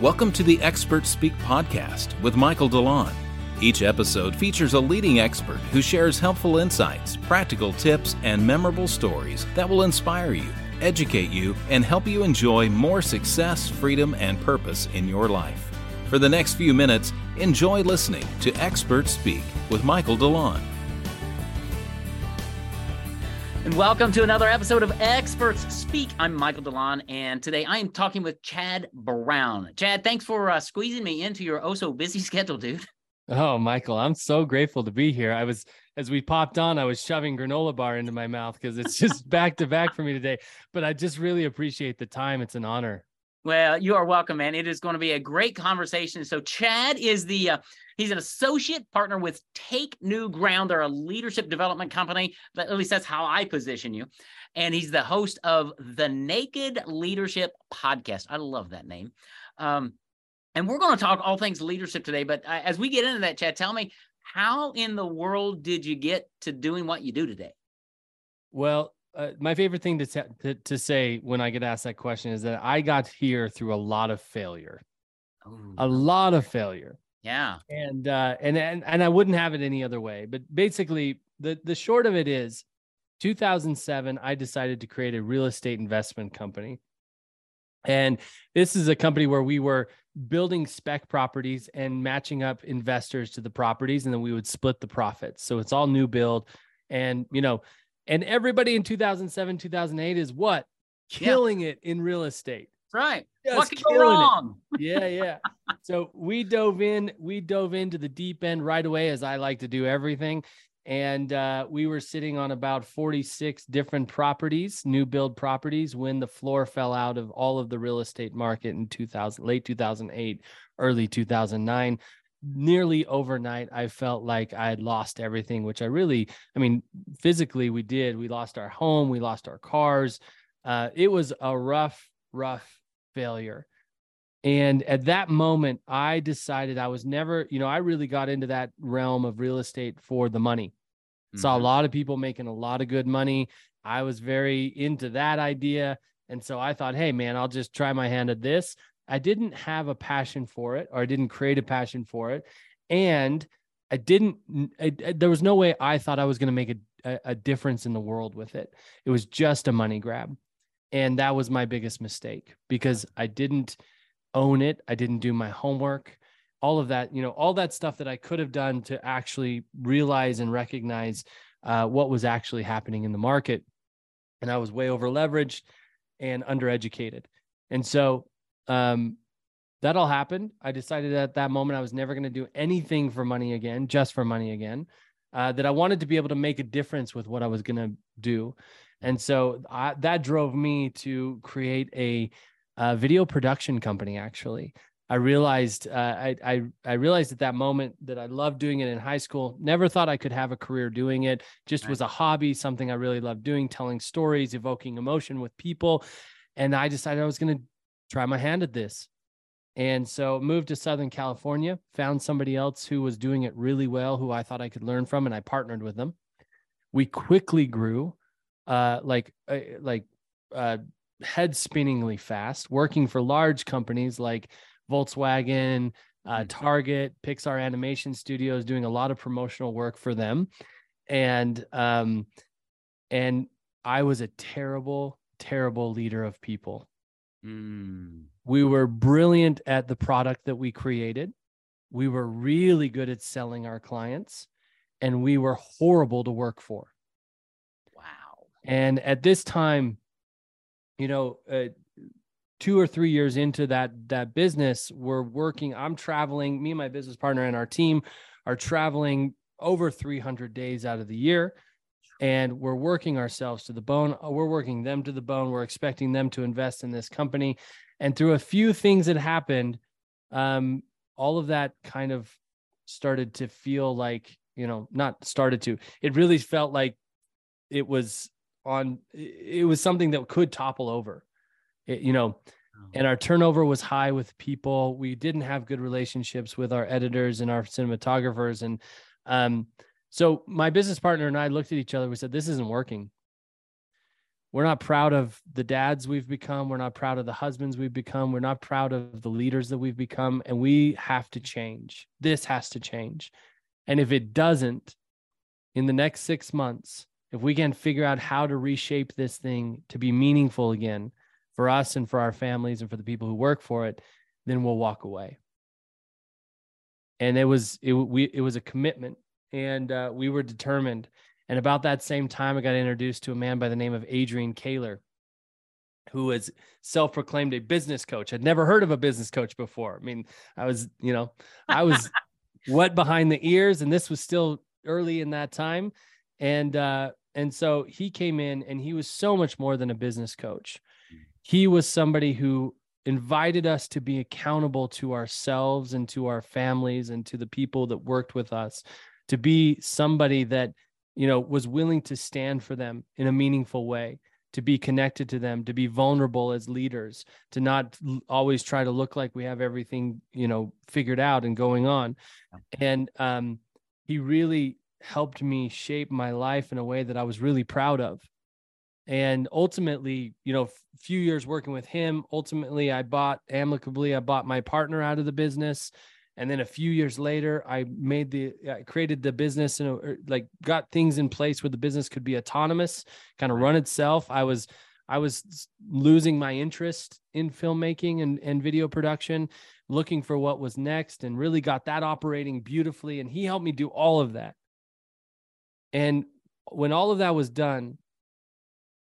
Welcome to the Expert Speak podcast with Michael DeLon. Each episode features a leading expert who shares helpful insights, practical tips, and memorable stories that will inspire you, educate you, and help you enjoy more success, freedom, and purpose in your life. For the next few minutes, enjoy listening to Expert Speak with Michael DeLon. And welcome to another episode of Experts Speak. I'm Michael DeLon, and today I am talking with Chad Brown. Chad, thanks for uh, squeezing me into your oh so busy schedule, dude. Oh, Michael, I'm so grateful to be here. I was, as we popped on, I was shoving granola bar into my mouth because it's just back to back for me today. But I just really appreciate the time. It's an honor. Well, you are welcome, man. It is going to be a great conversation. So, Chad is the uh, he's an associate partner with Take New Ground. They're a leadership development company. At least that's how I position you. And he's the host of the Naked Leadership Podcast. I love that name. Um, and we're going to talk all things leadership today. But uh, as we get into that, Chad, tell me how in the world did you get to doing what you do today? Well, uh, my favorite thing to, t- to, to say when I get asked that question is that I got here through a lot of failure, Ooh. a lot of failure. Yeah, and uh, and and and I wouldn't have it any other way. But basically, the the short of it is, 2007, I decided to create a real estate investment company, and this is a company where we were building spec properties and matching up investors to the properties, and then we would split the profits. So it's all new build, and you know and everybody in 2007, 2008 is what? Killing yeah. it in real estate. Right. Just what can go wrong? yeah, yeah. so we dove in, we dove into the deep end right away, as I like to do everything. And uh, we were sitting on about 46 different properties, new build properties, when the floor fell out of all of the real estate market in 2000, late 2008, early 2009 nearly overnight i felt like i had lost everything which i really i mean physically we did we lost our home we lost our cars uh, it was a rough rough failure and at that moment i decided i was never you know i really got into that realm of real estate for the money mm-hmm. saw a mm-hmm. lot of people making a lot of good money i was very into that idea and so i thought hey man i'll just try my hand at this I didn't have a passion for it or I didn't create a passion for it. And I didn't, I, I, there was no way I thought I was going to make a, a, a difference in the world with it. It was just a money grab. And that was my biggest mistake because I didn't own it. I didn't do my homework, all of that, you know, all that stuff that I could have done to actually realize and recognize uh, what was actually happening in the market. And I was way over leveraged and undereducated. And so um, that all happened. I decided at that moment I was never going to do anything for money again, just for money again. Uh, that I wanted to be able to make a difference with what I was going to do, and so I, that drove me to create a, a, video production company. Actually, I realized uh, I, I I realized at that moment that I loved doing it in high school. Never thought I could have a career doing it. Just was a hobby, something I really loved doing, telling stories, evoking emotion with people. And I decided I was going to try my hand at this. And so moved to Southern California, found somebody else who was doing it really well, who I thought I could learn from, and I partnered with them. We quickly grew, uh, like uh, like uh, head spinningly fast, working for large companies like Volkswagen, uh, mm-hmm. Target, Pixar Animation Studios, doing a lot of promotional work for them, and um, and I was a terrible, terrible leader of people. Mm. We were brilliant at the product that we created. We were really good at selling our clients, and we were horrible to work for. And at this time, you know, uh, two or three years into that that business, we're working. I'm traveling. Me and my business partner and our team are traveling over 300 days out of the year and we're working ourselves to the bone. Uh, we're working them to the bone. We're expecting them to invest in this company. And through a few things that happened, um, all of that kind of started to feel like, you know, not started to, it really felt like it was on, it was something that could topple over, it, you know, oh. and our turnover was high with people. We didn't have good relationships with our editors and our cinematographers. And, um, so my business partner and I looked at each other. We said, "This isn't working. we're not proud of the dads we've become. We're not proud of the husbands we've become. We're not proud of the leaders that we've become. And we have to change. This has to change. And if it doesn't, in the next six months, if we can figure out how to reshape this thing to be meaningful again for us and for our families and for the people who work for it, then we'll walk away. And it was it we it was a commitment, and uh, we were determined. And about that same time, I got introduced to a man by the name of Adrian Kaler, who was self-proclaimed a business coach. I'd never heard of a business coach before. I mean, I was, you know, I was wet behind the ears, and this was still early in that time. And uh, and so he came in, and he was so much more than a business coach. He was somebody who invited us to be accountable to ourselves and to our families and to the people that worked with us, to be somebody that you know, was willing to stand for them in a meaningful way, to be connected to them, to be vulnerable as leaders, to not always try to look like we have everything, you know, figured out and going on. And um, he really helped me shape my life in a way that I was really proud of. And ultimately, you know, a few years working with him, ultimately I bought amicably, I bought my partner out of the business. And then a few years later i made the i created the business and er, like got things in place where the business could be autonomous kind of run itself. I was i was losing my interest in filmmaking and, and video production looking for what was next and really got that operating beautifully. And he helped me do all of that and when all of that was done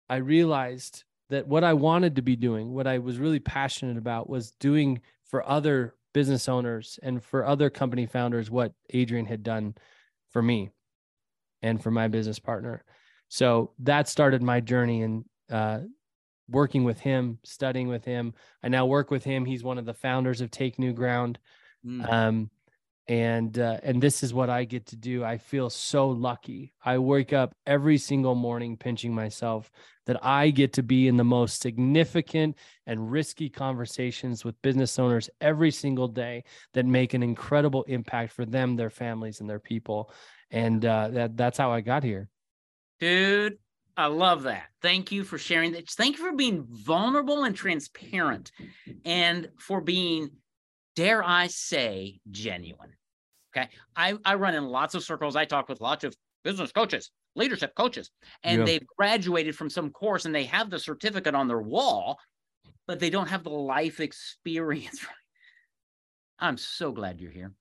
i realized that what i wanted to be doing what i was really passionate about was doing for other business owners and for other company founders what Adrian had done for me and for my business partner. So that started my journey in uh, working with him, studying with him. I now work with him. He's one of the founders of Take New Ground. Mm. Um, and uh, and this is what I get to do. I feel so lucky. I wake up every single morning pinching myself that I get to be in the most significant and risky conversations with business owners every single day that make an incredible impact for them, their families, and their people. And uh, that that's how I got here. Dude, I love that. Thank you for sharing that. Thank you for being vulnerable and transparent, and for being dare I say, genuine. Okay. I, I run in lots of circles. I talk with lots of business coaches, leadership coaches, and yeah. they've graduated from some course and they have the certificate on their wall, but they don't have the life experience. I'm so glad you're here.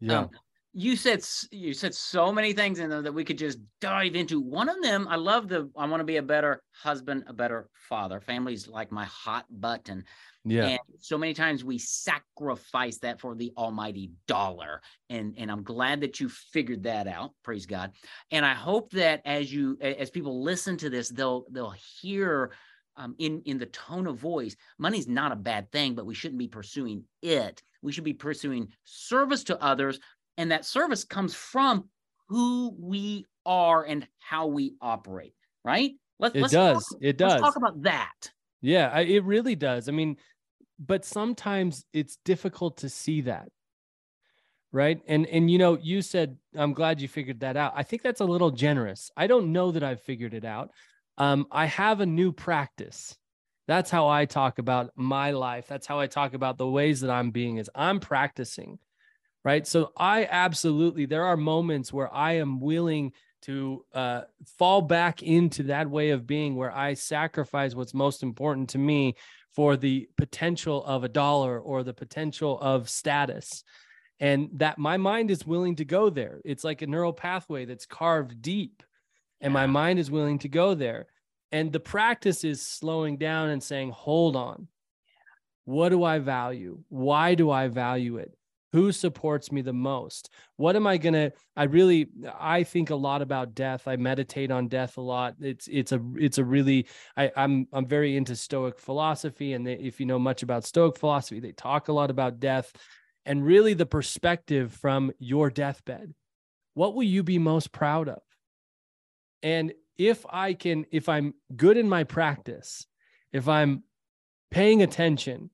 Yeah. Um, you said you said so many things in there that we could just dive into. One of them, I love the I want to be a better husband, a better father. Family's like my hot button. Yeah. And so many times we sacrifice that for the almighty dollar. And and I'm glad that you figured that out. Praise God. And I hope that as you as people listen to this, they'll they'll hear um, in in the tone of voice, money's not a bad thing, but we shouldn't be pursuing it. We should be pursuing service to others and that service comes from who we are and how we operate, right? Let's, it let's does. Talk, it does. talk about that. Yeah, I, it really does. I mean, but sometimes it's difficult to see that. Right. And and you know, you said I'm glad you figured that out. I think that's a little generous. I don't know that I've figured it out. Um, I have a new practice. That's how I talk about my life. That's how I talk about the ways that I'm being is I'm practicing right? So I absolutely, there are moments where I am willing to uh, fall back into that way of being where I sacrifice what's most important to me for the potential of a dollar or the potential of status. And that my mind is willing to go there. It's like a neural pathway that's carved deep, and my mind is willing to go there. And the practice is slowing down and saying, hold on. What do I value? Why do I value it? Who supports me the most? What am i going to i really i think a lot about death. I meditate on death a lot. It's it's a it's a really I, i'm i'm very into stoic philosophy and they, if you know much about stoic philosophy they talk a lot about death. And really the perspective from your deathbed what will you be most proud of? And if i can if i'm good in my practice if i'm paying attention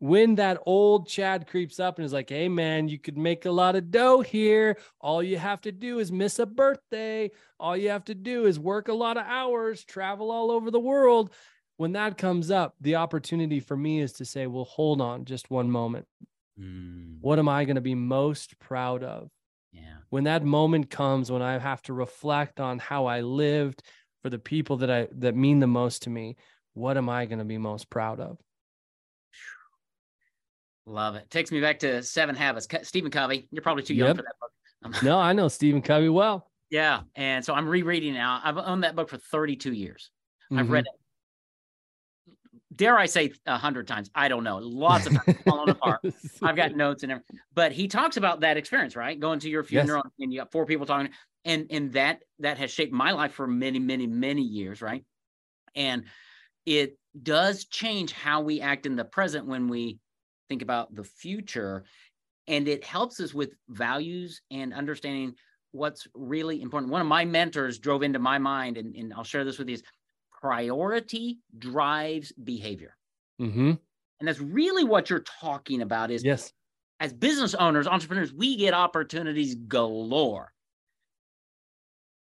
when that old Chad creeps up and is like, hey, man, you could make a lot of dough here. All you have to do is miss a birthday. All you have to do is work a lot of hours, travel all over the world. When that comes up, the opportunity for me is to say, well, hold on just one moment. Mm, What am I going to be most proud of? yeah. When that moment comes, when I have to reflect on how I lived for the people that I that mean the most to me, what am I going to be most proud of? Love it. Takes me back to Seven Habits. Stephen Covey. You're probably too young Yep. for that book. Um, No, I know Stephen Covey well. Yeah. And so I'm rereading now. I've owned that book for 32 years. I've read it, dare I say, a hundred times. I don't know. Lots of times falling apart. I've got notes and everything. But he talks about that experience, right? Going to your Yes. funeral and you got four people talking. And and that that has shaped my life for many, many, many years, right? And it does change how we act in the present when we think about the future. And it helps us with values and understanding what's really important. One of my mentors drove into my mind, and, and I'll share this with you, is priority drives behavior. hmm And that's really what you're talking about is Yes. as business owners, entrepreneurs, we get opportunities galore.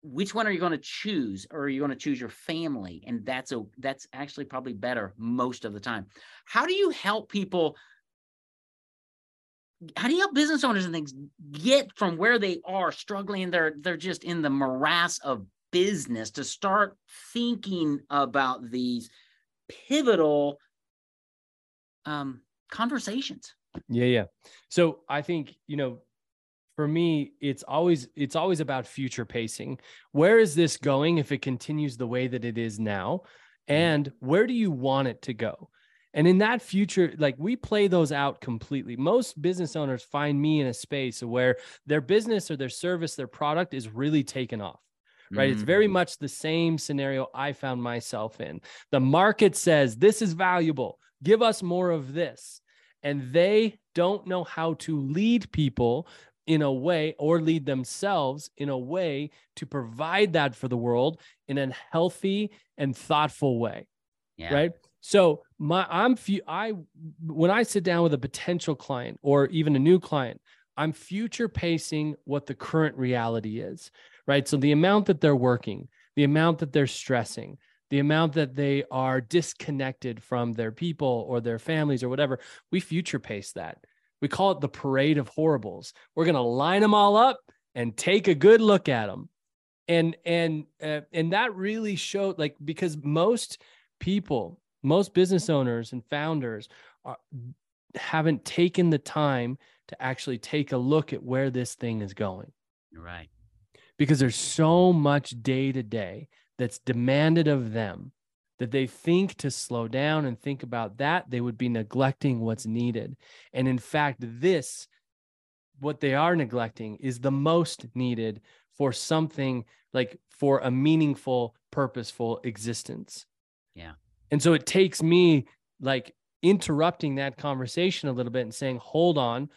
Which one are you going to choose? Or are you going to choose your family? And that's a that's actually probably better most of the time. How do you help people? How do you help business owners and things get from where they are struggling? They're they're just in the morass of business to start thinking about these pivotal um, conversations. Yeah, yeah. So I think, you know, for me, it's always it's always about future pacing. Where is this going if it continues the way that it is now? And where do you want it to go? And in that future, like we play those out completely. Most business owners find me in a space where their business or their service, their product is really taken off. Right. It's very Mm. much the same scenario I found myself in. The market says this is valuable. Give us more of this. And they don't know how to lead people in a way or lead themselves in a way to provide that for the world in a healthy and thoughtful way yeah. right so my i'm fu- i when i sit down with a potential client or even a new client i'm future pacing what the current reality is right? So the amount that they're working the amount that they're stressing the amount that they are disconnected from their people or their families or whatever we future pace that. We call it the parade of horribles. We're going to line them all up and take a good look at them and and uh, and that really showed like because most people most business owners and founders are, haven't taken the time to actually take a look at where this thing is going Right. because there's so much day to day that's demanded of them that they think to slow down and think about that they would be neglecting what's needed and in fact this what they are neglecting is the most needed for something like for a meaningful purposeful existence Yeah. And so it takes me like interrupting that conversation a little bit and saying hold on.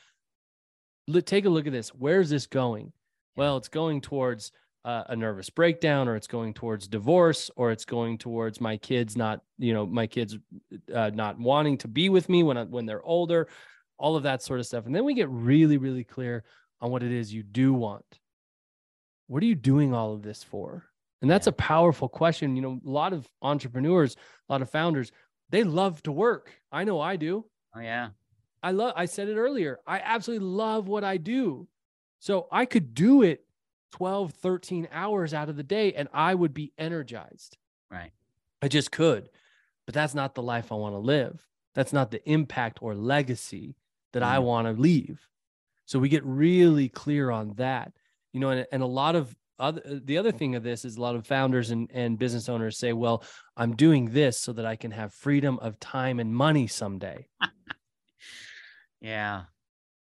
Let, take a look at this. Where's this going? Well it's going towards uh, a nervous breakdown or it's going towards divorce or it's going towards my kids not you know my kids uh, not wanting to be with me when I, when they're older all of that sort of stuff. And then we get really really clear on what it is you do want. What are you doing all of this for and that's a powerful question you know a lot of entrepreneurs a lot of founders they love to work i know i do Oh yeah. I love I said it earlier. I absolutely love what I do. So I could do it 12, 13 hours out of the day and I would be energized. Right. I just could. But that's not the life I want to live. That's not the impact or legacy that I Mm. want to leave. So we get really clear on that. You know, and, and a lot of other uh, the other oh. thing of this is a lot of founders and, and business owners say, well, I'm doing this so that I can have freedom of time and money someday Yeah.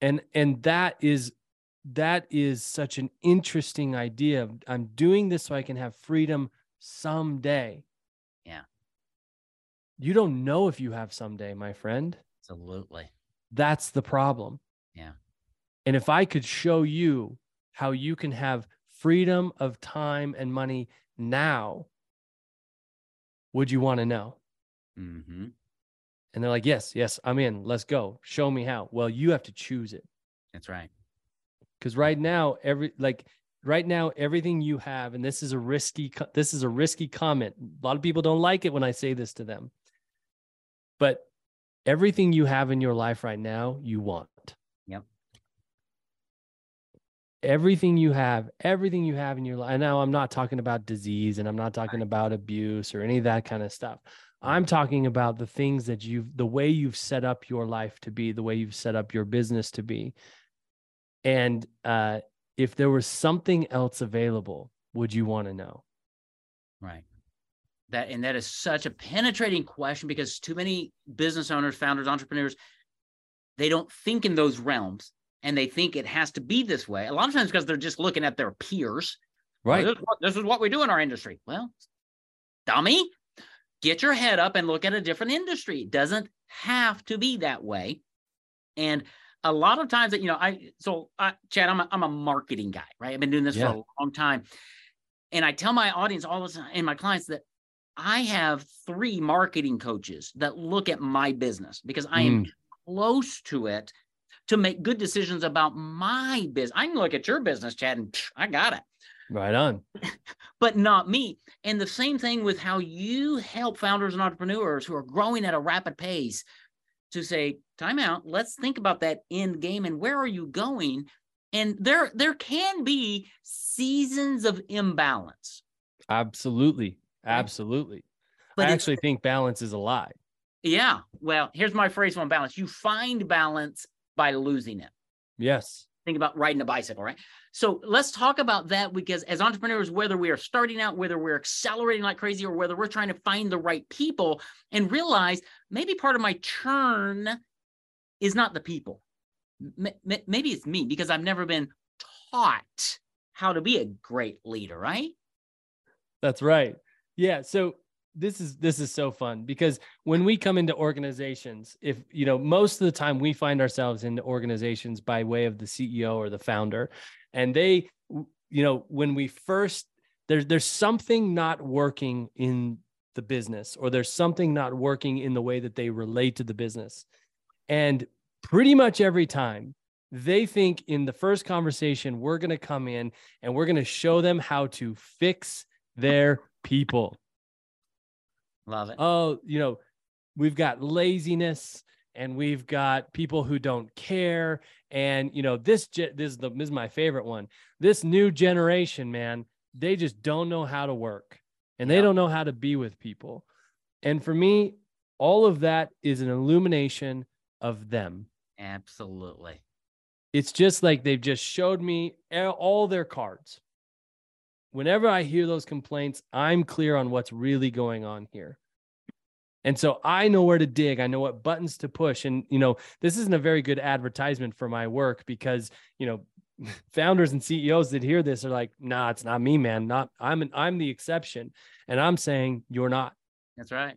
and and that is that is such an interesting idea i'm doing this so i can have freedom someday Yeah. you don't know if you have someday my friend Absolutely. that's the problem Yeah. and if i could show you how you can have freedom of time and money now would you want to know Mm-hmm. And they're like, yes, yes, I'm in. Let's go. Show me how. Well, you have to choose it. That's right. Because right now, every like right now, everything you have, and this is a risky, this is a risky comment. A lot of people don't like it when I say this to them. But everything you have in your life right now, you want. Yep. Everything you have, everything you have in your life. And now I'm not talking about disease and I'm not talking about abuse or any of that kind of stuff. I'm talking about the things that you've, the way you've set up your life to be, the way you've set up your business to be. And uh, if there was something else available, would you want to know? Right. That and that is such a penetrating question because too many business owners, founders, entrepreneurs, they don't think in those realms and they think it has to be this way. A lot of times because they're just looking at their peers. "Well, This is, what, this is what we do in our industry. Well, dummy, get your head up and look at a different industry. It doesn't have to be that way. And a lot of times that, you know, I, so uh, Chad, I'm a, I'm a marketing guy, right? I've been doing this Yeah. for a long time. And I tell my audience all the time and my clients that I have three marketing coaches that look at my business because I am close to it to make good decisions about my business. I can look at your business, Chad, and pff, I got it Right on. but not me. And the same thing with how you help founders and entrepreneurs who are growing at a rapid pace to say, time out, let's think about that end game and where are you going? And there there can be seasons of imbalance. Absolutely. Absolutely. But I actually think balance is a lie. Yeah. Well, here's my phrase on balance. You find balance by losing it. Yes. think about riding a bicycle, right? So let's talk about that because as entrepreneurs, whether we are starting out, whether we're accelerating like crazy, or whether we're trying to find the right people and realize maybe part of my churn is not the people. Maybe it's me because I've never been taught how to be a great leader, right? That's right. Yeah. So this is this is so fun because when we come into organizations, if you know, most of the time we find ourselves in organizations by way of the CEO or the founder, and they, you know, when we first there's there's something not working in the business or there's something not working in the way that they relate to the business. And pretty much every time they think in the first conversation, we're going to come in and we're going to show them how to fix their people. Love it. Oh, you know, we've got laziness and we've got people who don't care. And, you know, this, ge- this, is the, this is my favorite one. This new generation, man, they just don't know how to work and they Yeah. don't know how to be with people. And for me, all of that is an illumination of them. Absolutely. It's just like they've just showed me all their cards. Whenever I hear those complaints, I'm clear on what's really going on here. And so I know where to dig. I know what buttons to push. And, you know, this isn't a very good advertisement for my work because, you know, founders and CEOs that hear this are like, nah, it's not me, man. Not I'm an, I'm the exception. And I'm saying you're not. That's right.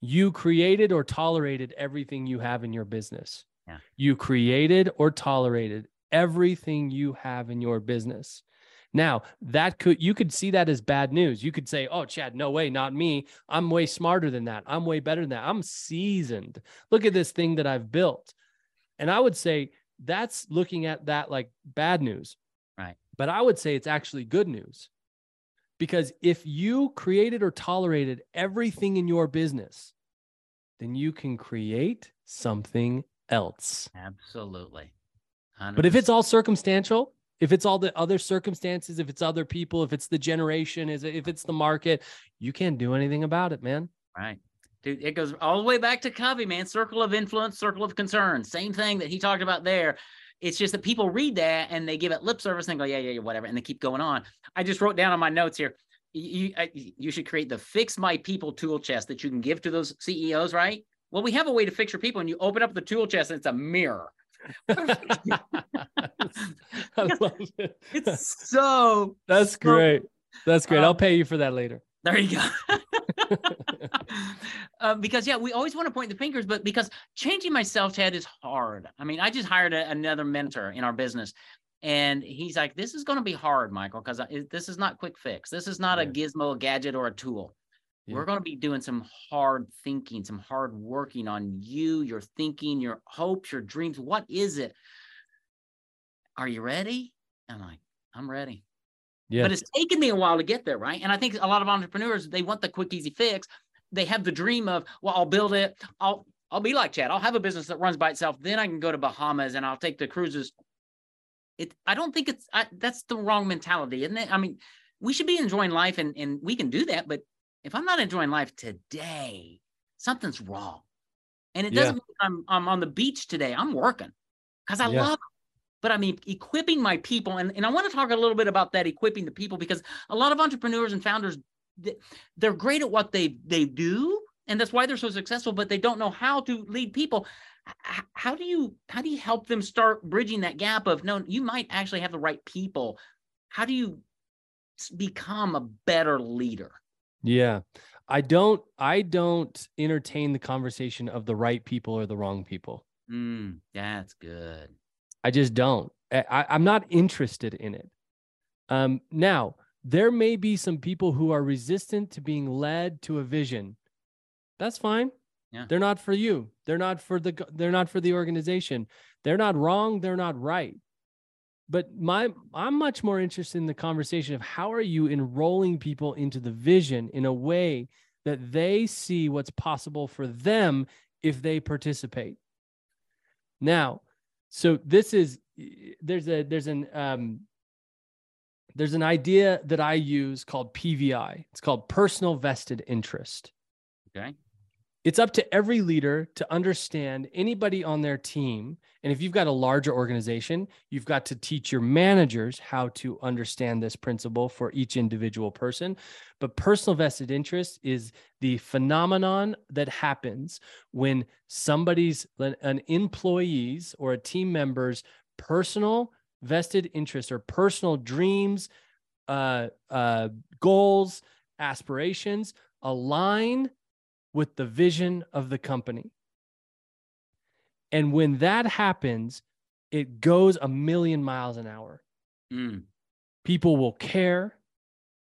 You created or tolerated everything you have in your business. Yeah. You created or tolerated everything you have in your business. Now, that could you could see that as bad news. You could say, "Oh, Chad, no way, not me. I'm way smarter than that. I'm way better than that. I'm seasoned. Look at this thing that I've built." And I would say that's looking at that like bad news. Right. But I would say it's actually good news. Because if you created or tolerated everything in your business, then you can create something else. Absolutely. But if it's all circumstantial, if it's all the other circumstances, if it's other people, if it's the generation, is if it's the market, you can't do anything about it, man. Right. Dude, it goes all the way back to Covey, man. Circle of influence, circle of concern. Same thing that he talked about there. It's just that people read that and they give it lip service and go, yeah, yeah, yeah, whatever. And they keep going on. I just wrote down on my notes here. You, uh, I, you should create the fix my people tool chest that you can give to those CEOs, right? Well, we have a way to fix your people, and you open up the tool chest and it's a mirror. I love it. It's so That's so- great. That's great. I'll Um, pay you for that later. There you go. um, because yeah, we always want to point the fingers, but because changing myself, Chad, is hard. I mean, I just hired a, another mentor in our business, and he's like, "This is going to be hard, Michael, because this is not quick fix. This is not a gizmo, a gadget, or a tool." Yeah. We're going to be doing some hard thinking, some hard working on you, your thinking, your hopes, your dreams. What is it? Are you ready? I'm like, I'm ready. Yeah. But it's taken me a while to get there, right? And I think a lot of entrepreneurs, they want the quick, easy fix. They have the dream of, well, I'll build it. I'll I'll be like Chad. I'll have a business that runs by itself. Then I can go to Bahamas and I'll take the cruises. It I don't think it's I, that's the wrong mentality, isn't it? I mean, we should be enjoying life and and we can do that, but if I'm not enjoying life today, something's wrong. And it doesn't yeah. mean I'm I'm on the beach today. I'm working because I yeah. love. But I mean, equipping my people, and, and I want to talk a little bit about that equipping the people because a lot of entrepreneurs and founders, they're great at what they they do, and that's why they're so successful. But they don't know how to lead people. How do you how do you help them start bridging that gap of no, you might actually have the right people. How do you become a better leader? Yeah. I don't I don't entertain the conversation of the right people or the wrong people. Mm, that's good. I just don't. I, I'm not interested in it. Um, now, there may be some people who are resistant to being led to a vision. That's fine. Yeah. They're not for you. They're not for the they're not for the organization. They're not wrong, they're not right but my i'm much more interested in the conversation of how are you enrolling people into the vision in a way that they see what's possible for them if they participate now so this is there's a there's an um there's an idea that i use called pvi it's called personal vested interest. Okay it's up to every leader to understand anybody on their team. And if you've got a larger organization, you've got to teach your managers how to understand this principle for each individual person. But personal vested interest is the phenomenon that happens when somebody's, an employee's or a team member's personal vested interest or personal dreams, uh, uh, goals, aspirations align with the vision of the company. And when that happens, it goes a million miles an hour. Mm. People will care,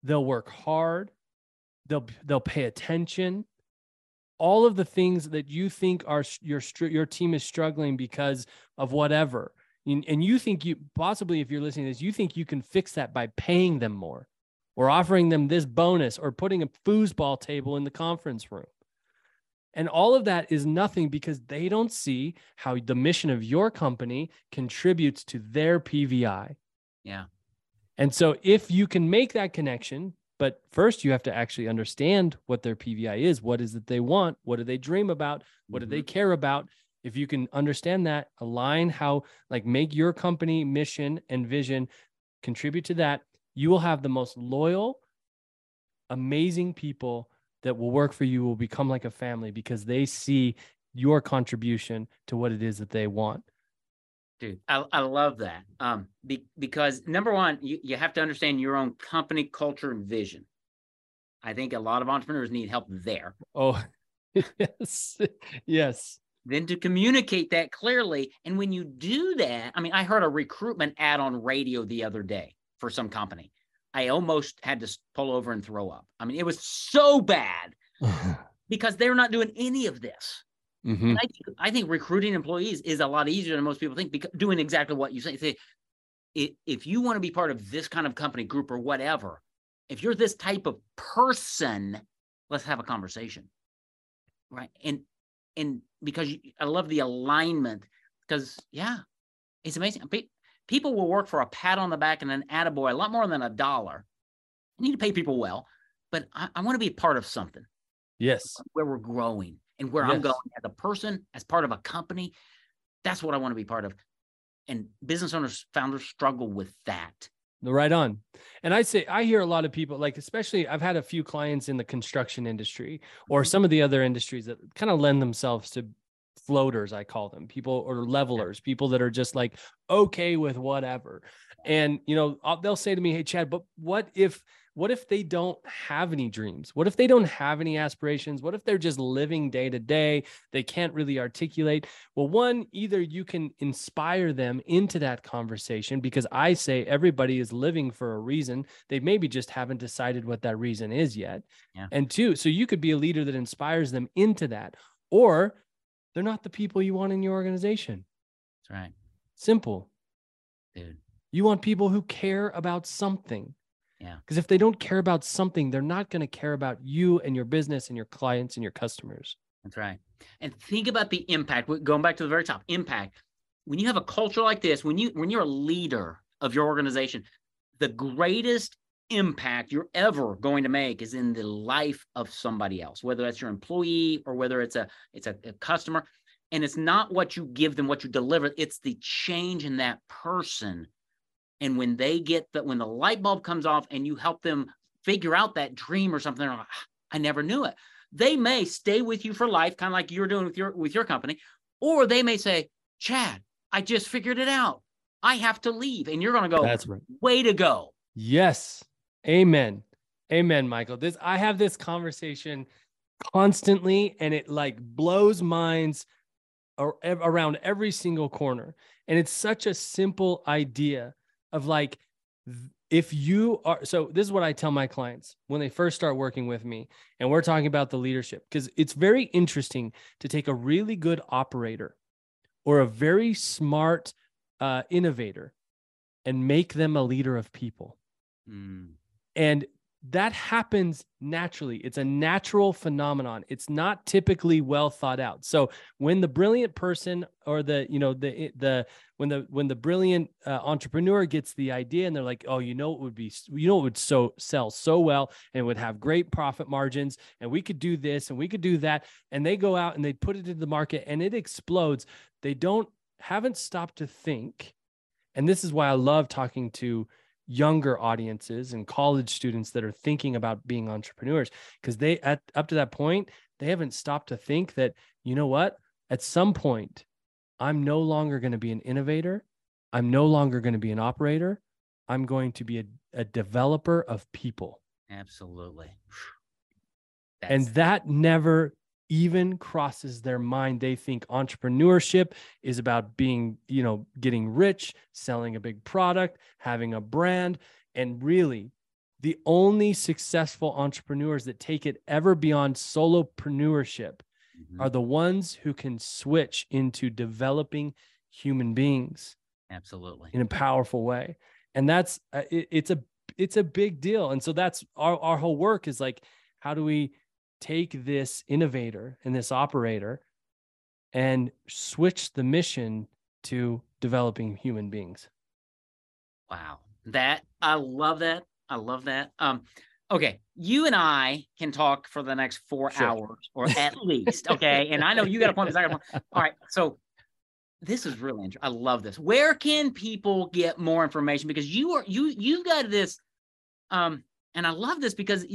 they'll work hard, they'll they'll pay attention. All of the things that you think are your your team is struggling because of whatever. And you think you possibly if you're listening to this, you think you can fix that by paying them more or offering them this bonus or putting a foosball table in the conference room. And all of that is nothing because they don't see how the mission of your company contributes to their PVI. Yeah. And so if you can make that connection, but first you have to actually understand what their PVI is. What is it they want? What do they dream about? What mm-hmm. do they mm-hmm. care about? If you can understand that, align how, like, make your company mission and vision contribute to that, you will have the most loyal, amazing people that will work for you will become like a family because they see your contribution to what it is that they want. Dude, I, I love that. Um, be, because number one, you, you have to understand your own company culture and vision. I think a lot of entrepreneurs need help there. Oh, yes, yes. Then to communicate that clearly. And when you do that, I mean, I heard a recruitment ad on radio the other day for some company. I almost had to pull over and throw up. I mean, it was so bad because they're not doing any of this. Mm-hmm. I, think, I, think, recruiting employees is a lot easier than most people think because doing exactly what you say. say if you want to be part of this kind of company group or whatever, if you're this type of person, let's have a conversation. Right. And, and because you, I love the alignment because yeah, it's amazing people will work for a pat on the back and an attaboy a lot more than a dollar. I need to pay people well, but I, I want to be a part of something. Yes. Where we're growing and where yes. I'm going as a person, as part of a company. That's what I want to be part of. And business owners, founders struggle with that. Right on. And I say, I hear a lot of people, like, especially I've had a few clients in the construction industry or mm-hmm. some of the other industries that kind of lend themselves to floaters i call them people or levelers people that are just like okay with whatever. And you know they'll say to me hey chad but what if what if they don't have any dreams? What if they don't have any aspirations? What if they're just living day to day? They can't really articulate. Well one either you can inspire them into that conversation because i say everybody is living for a reason. They maybe just haven't decided what that reason is yet. Yeah. and two so you could be a leader that inspires them into that. Or they're not the people you want in your organization. That's right. Simple. Dude. You want people who care about something. Yeah. Because if they don't care about something, they're not going to care about you and your business and your clients and your customers. That's right. And think about the impact. Going back to the very top, impact. When you have a culture like this, when you when you're a leader of your organization, the greatest impact you're ever going to make is in the life of somebody else whether that's your employee or whether it's a it's a, a, customer. And it's not what you give them what you deliver it's the change in that person. And when they get that when the light bulb comes off and you help them figure out that dream or something they're like, ah, i never knew it. They may stay with you for life kind of like you're doing with your with your company or they may say chad i just figured it out. I have to leave. And you're going to go that's right. Way to go. Yes Amen. Amen, Michael. This I have this conversation constantly and it like blows minds around every single corner. And it's such a simple idea of like if you are so this is what I tell my clients when they first start working with me and we're talking about the leadership because it's very interesting to take a really good operator or a very smart uh, innovator and make them a leader of people. Mm. And that happens naturally. It's a natural phenomenon. It's not typically well thought out. So when the brilliant person or the you know the the when the when the brilliant uh, entrepreneur gets the idea and they're like, oh, you know, it would be you know it would so sell so well and would have great profit margins and we could do this and we could do that and they go out and they put it into the market and it explodes. They don't haven't stopped to think, and this is why I love talking to younger audiences and college students that are thinking about being entrepreneurs because they at up to that point they haven't stopped to think that you know what? At some point i'm no longer going to be an innovator. I'm no longer going to be an operator. I'm going to be a, a developer of people. Absolutely. That's- and that never even crosses their mind. They think entrepreneurship is about being, you know, getting rich, selling a big product, having a brand. And really, the only successful entrepreneurs that take it ever beyond solopreneurship mm-hmm. are the ones who can switch into developing human beings. Absolutely. In a powerful way. And that's, uh, it, it's a, it's a big deal. And so that's our, our whole work is like, how do we take this innovator and this operator and switch the mission to developing human beings. Wow. That I love that. I love that. Um okay, you and I can talk for the next 4 sure. hours or at least, okay? And I know you got a point I got a point. All right. So this is really interesting. I love this. Where can people get more information because you are you you've got this um and I love this because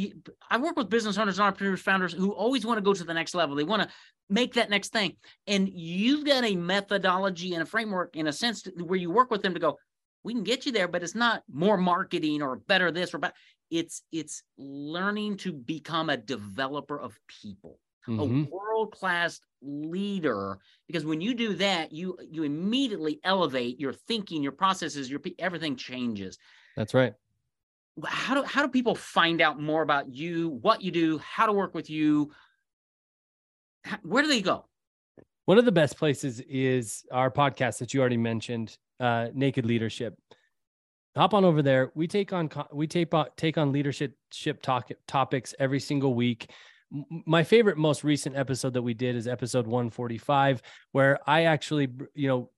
I work with business owners, entrepreneurs, founders who always want to go to the next level. They want to make that next thing. And you've got a methodology and a framework in a sense where you work with them to go, we can get you there, but it's not more marketing or better this or better. It's it's learning to become a developer of people, mm-hmm. a world-class leader. Because when you do that, you you immediately elevate your thinking, your processes, your everything changes. That's right how do how do people find out more about you, what you do, how to work with you? Where do they go? One of the best places is our podcast that you already mentioned, uh, Naked Leadership. Hop on over there. We take on we take on take on leadership talk, topics every single week. My favorite, most recent episode that we did is episode 145, where I actually, you know,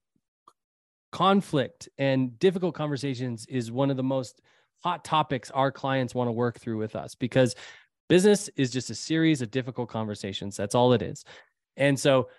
conflict and difficult conversations is one of the most hot topics our clients want to work through with us because business is just a series of difficult conversations. That's all it is. And so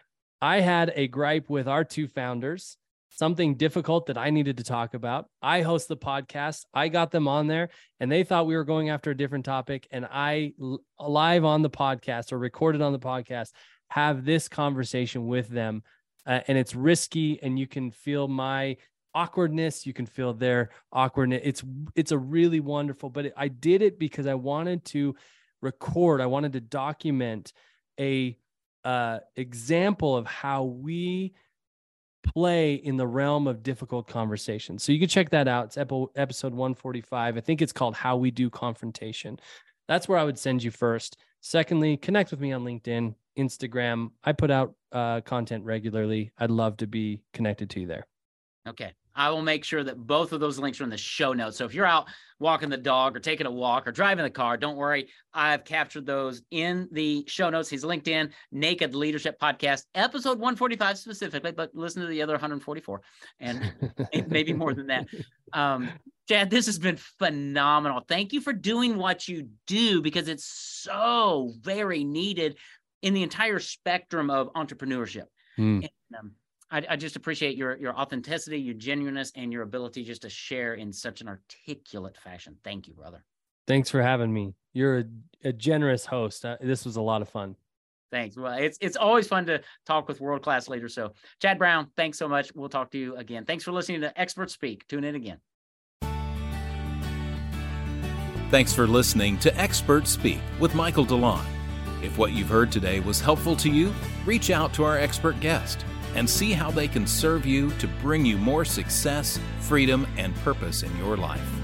I had a gripe with our two founders, something difficult that I needed to talk about. I host the podcast. I got them on there and they thought we were going after a different topic. And I live on the podcast or recorded on the podcast have this conversation with them. Uh, and it's risky, and you can feel my awkwardness you can feel their awkwardness. It's it's a really wonderful but i did it because i wanted to record i wanted to document a uh, example of how we play in the realm of difficult conversations. So you can check that out. It's episode 145 i think it's called how we do confrontation. That's where i would send you first. Secondly connect with me on linkedin instagram. I put out uh, content regularly. I'd love to be connected to you there. Okay. I will make sure that both of those links are in the show notes. So if you're out walking the dog or taking a walk or driving the car, don't worry. I've captured those in the show notes. He's linked in Naked Leadership Podcast, episode 145 specifically, but listen to the other 144 and maybe more than that. Um, Chad, this has been phenomenal. Thank you for doing what you do because it's so very needed in the entire spectrum of entrepreneurship. Mm. And, um, I, I, just appreciate your your authenticity, your genuineness, and your ability just to share in such an articulate fashion. Thank you, brother. Thanks for having me. You're a, a generous host. Uh, this was a lot of fun. Thanks. Well, it's it's always fun to talk with world class leaders. So, Chad Brown, thanks so much. We'll talk to you again. Thanks for listening to Expert Speak. Tune in again. Thanks for listening to Expert Speak with Michael DeLon. If what you've heard today was helpful to you, reach out to our expert guest and see how they can serve you to bring you more success, freedom, and purpose in your life.